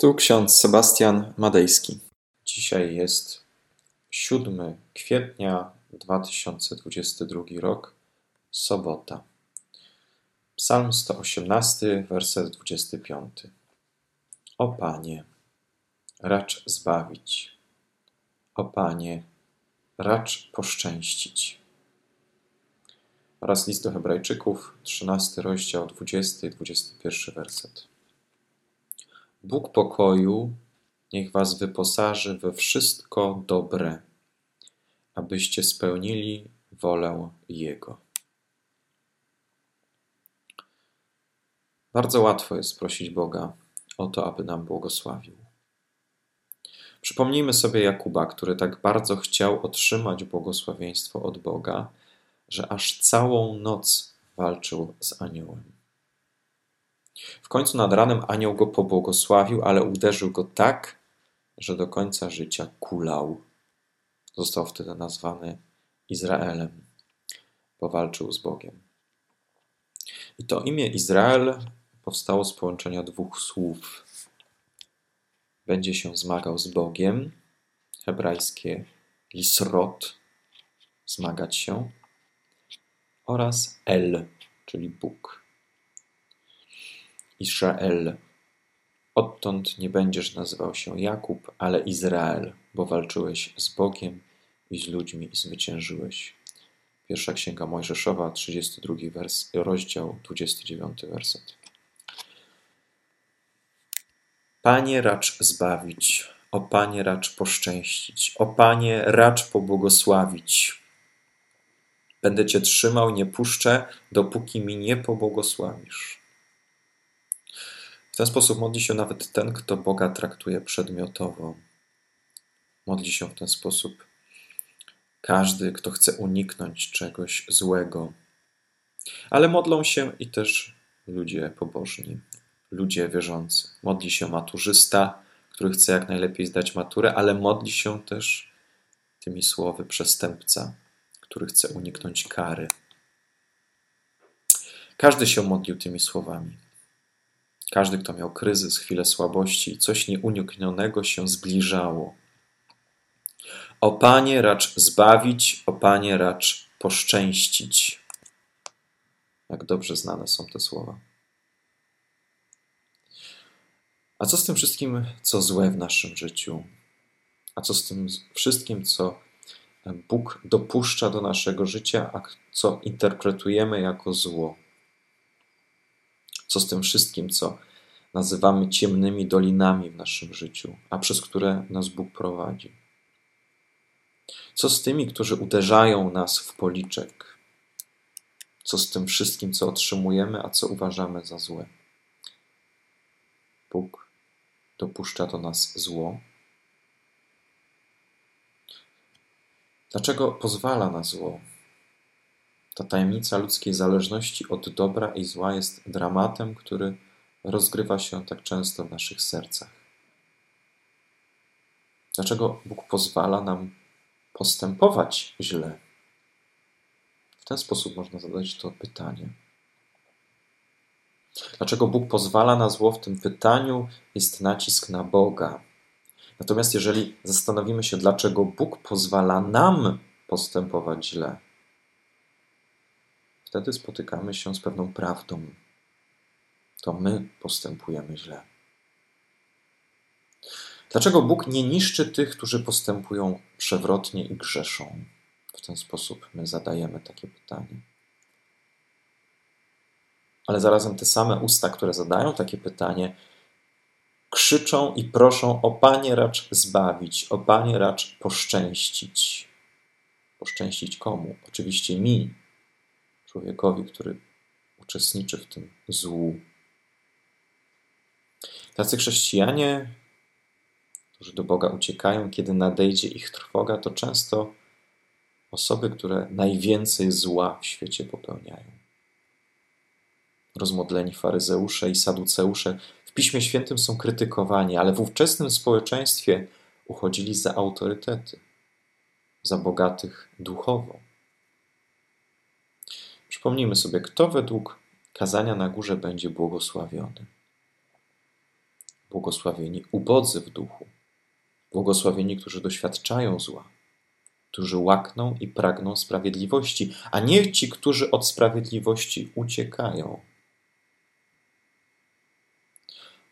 Tu ksiądz Sebastian Madejski. Dzisiaj jest 7 kwietnia 2022 rok, sobota. Psalm 118, werset 25. O Panie, racz zbawić. O Panie, racz poszczęścić. Oraz list do Hebrajczyków, 13 rozdział, 20 i 21 werset. Bóg pokoju niech was wyposaży we wszystko dobre, abyście spełnili wolę Jego. Bardzo łatwo jest prosić Boga o to, aby nam błogosławił. Przypomnijmy sobie Jakuba, który tak bardzo chciał otrzymać błogosławieństwo od Boga, że aż całą noc walczył z aniołem. W końcu nad ranem anioł go pobłogosławił, ale uderzył go tak, że do końca życia kulał. Został wtedy nazwany Izraelem, bo walczył z Bogiem. I to imię Izrael powstało z połączenia dwóch słów. Będzie się zmagał z Bogiem, hebrajskie lisrot, zmagać się, oraz El, czyli Bóg. Israel. Odtąd nie będziesz nazywał się Jakub, ale Izrael, bo walczyłeś z Bogiem i z ludźmi i zwyciężyłeś. Pierwsza Księga Mojżeszowa, 32 wers, rozdział, 29 werset. Panie racz zbawić, o Panie racz poszczęścić, o Panie racz pobłogosławić. Będę Cię trzymał, nie puszczę, dopóki mi nie pobłogosławisz ten sposób modli się nawet ten, kto Boga traktuje przedmiotowo. Modli się w ten sposób każdy, kto chce uniknąć czegoś złego. Ale modlą się i też ludzie pobożni, ludzie wierzący. Modli się maturzysta, który chce jak najlepiej zdać maturę, ale modli się też tymi słowy przestępca, który chce uniknąć kary. Każdy się modlił tymi słowami. Każdy, kto miał kryzys, chwilę słabości coś nieuniknionego się zbliżało. O Panie racz zbawić, o Panie racz poszczęścić. Jak dobrze znane są te słowa. A co z tym wszystkim, co złe w naszym życiu? A co z tym wszystkim, co Bóg dopuszcza do naszego życia, a co interpretujemy jako zło? Co z tym wszystkim, co nazywamy ciemnymi dolinami w naszym życiu, a przez które nas Bóg prowadzi? Co z tymi, którzy uderzają nas w policzek? Co z tym wszystkim, co otrzymujemy, a co uważamy za złe? Bóg dopuszcza do nas zło. Dlaczego pozwala na zło? Ta tajemnica ludzkiej zależności od dobra i zła jest dramatem, który rozgrywa się tak często w naszych sercach. Dlaczego Bóg pozwala nam postępować źle? W ten sposób można zadać to pytanie. Dlaczego Bóg pozwala na zło? W tym pytaniu jest nacisk na Boga. Natomiast jeżeli zastanowimy się, dlaczego Bóg pozwala nam postępować źle, wtedy spotykamy się z pewną prawdą. To my postępujemy źle. Dlaczego Bóg nie niszczy tych, którzy postępują przewrotnie i grzeszą? W ten sposób my zadajemy takie pytanie. Ale zarazem te same usta, które zadają takie pytanie, krzyczą i proszą o Panie racz zbawić, o Panie racz poszczęścić. Poszczęścić komu? Oczywiście mi, człowiekowi, który uczestniczy w tym złu. Tacy chrześcijanie, którzy do Boga uciekają, kiedy nadejdzie ich trwoga, to często osoby, które najwięcej zła w świecie popełniają. Rozmodleni faryzeusze i saduceusze w Piśmie Świętym są krytykowani, ale w ówczesnym społeczeństwie uchodzili za autorytety, za bogatych duchowo. Przypomnijmy sobie, kto według kazania na górze będzie błogosławiony. Błogosławieni ubodzy w duchu, błogosławieni, którzy doświadczają zła, którzy łakną i pragną sprawiedliwości, a nie ci, którzy od sprawiedliwości uciekają.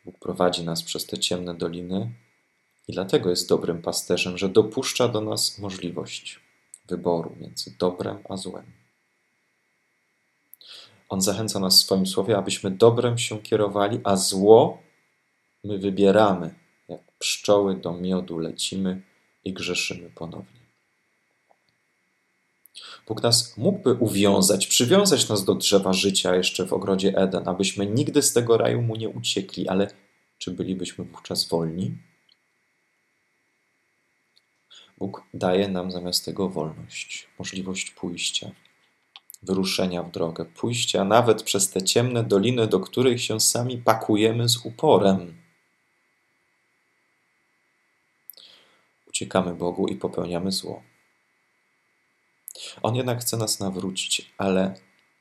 Bóg prowadzi nas przez te ciemne doliny i dlatego jest dobrym pasterzem, że dopuszcza do nas możliwość wyboru między dobrem a złem. On zachęca nas w swoim słowie, abyśmy dobrem się kierowali, a zło my wybieramy. Jak pszczoły do miodu lecimy i grzeszymy ponownie. Bóg nas mógłby uwiązać, przywiązać nas do drzewa życia jeszcze w ogrodzie Eden, abyśmy nigdy z tego raju mu nie uciekli, ale czy bylibyśmy wówczas wolni? Bóg daje nam zamiast tego wolność, możliwość pójścia, wyruszenia w drogę, pójścia nawet przez te ciemne doliny, do których się sami pakujemy z uporem. Uciekamy Bogu i popełniamy zło. On jednak chce nas nawrócić, ale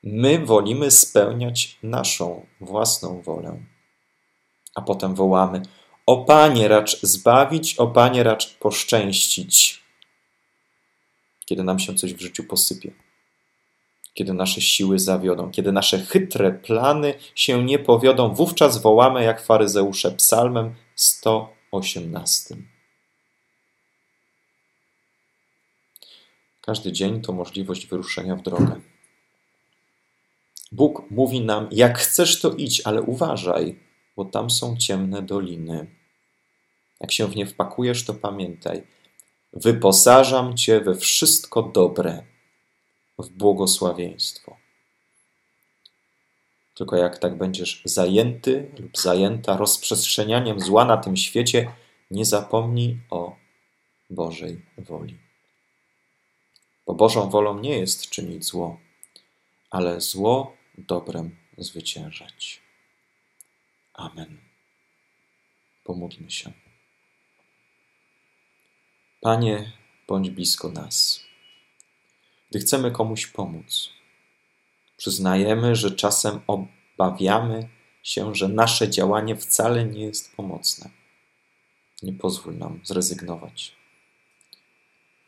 my wolimy spełniać naszą własną wolę. A potem wołamy: O Panie, racz zbawić, o Panie, racz poszczęścić. Kiedy nam się coś w życiu posypie, kiedy nasze siły zawiodą, kiedy nasze chytre plany się nie powiodą, wówczas wołamy jak faryzeusze psalmem 118. Każdy dzień to możliwość wyruszenia w drogę. Bóg mówi nam: Jak chcesz, to idź, ale uważaj, bo tam są ciemne doliny. Jak się w nie wpakujesz, to pamiętaj: Wyposażam cię we wszystko dobre, w błogosławieństwo. Tylko jak tak będziesz zajęty lub zajęta rozprzestrzenianiem zła na tym świecie, nie zapomnij o Bożej woli. Bo Bożą wolą nie jest czynić zło, ale zło dobrem zwyciężać. Amen. Pomódlmy się. Panie, bądź blisko nas. Gdy chcemy komuś pomóc, przyznajemy, że czasem obawiamy się, że nasze działanie wcale nie jest pomocne. Nie pozwól nam zrezygnować.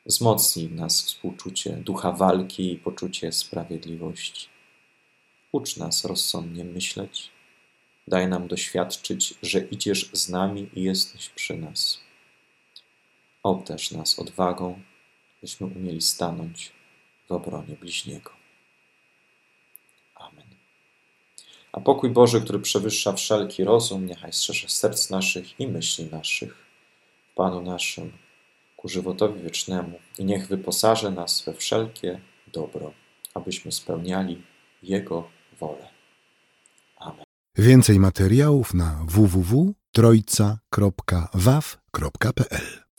Wzmocnij nas współczucie, ducha walki i poczucie sprawiedliwości. Ucz nas rozsądnie myśleć. Daj nam doświadczyć, że idziesz z nami i jesteś przy nas. Obdarz nas odwagą, byśmy umieli stanąć w obronie bliźniego. Amen. A pokój Boży, który przewyższa wszelki rozum, niechaj strzeże serc naszych i myśli naszych. Panu naszym ku żywotowi wiecznemu i niech wyposaży nas we wszelkie dobro, abyśmy spełniali Jego wolę. Amen. Więcej materiałów na www.trojca.waw.pl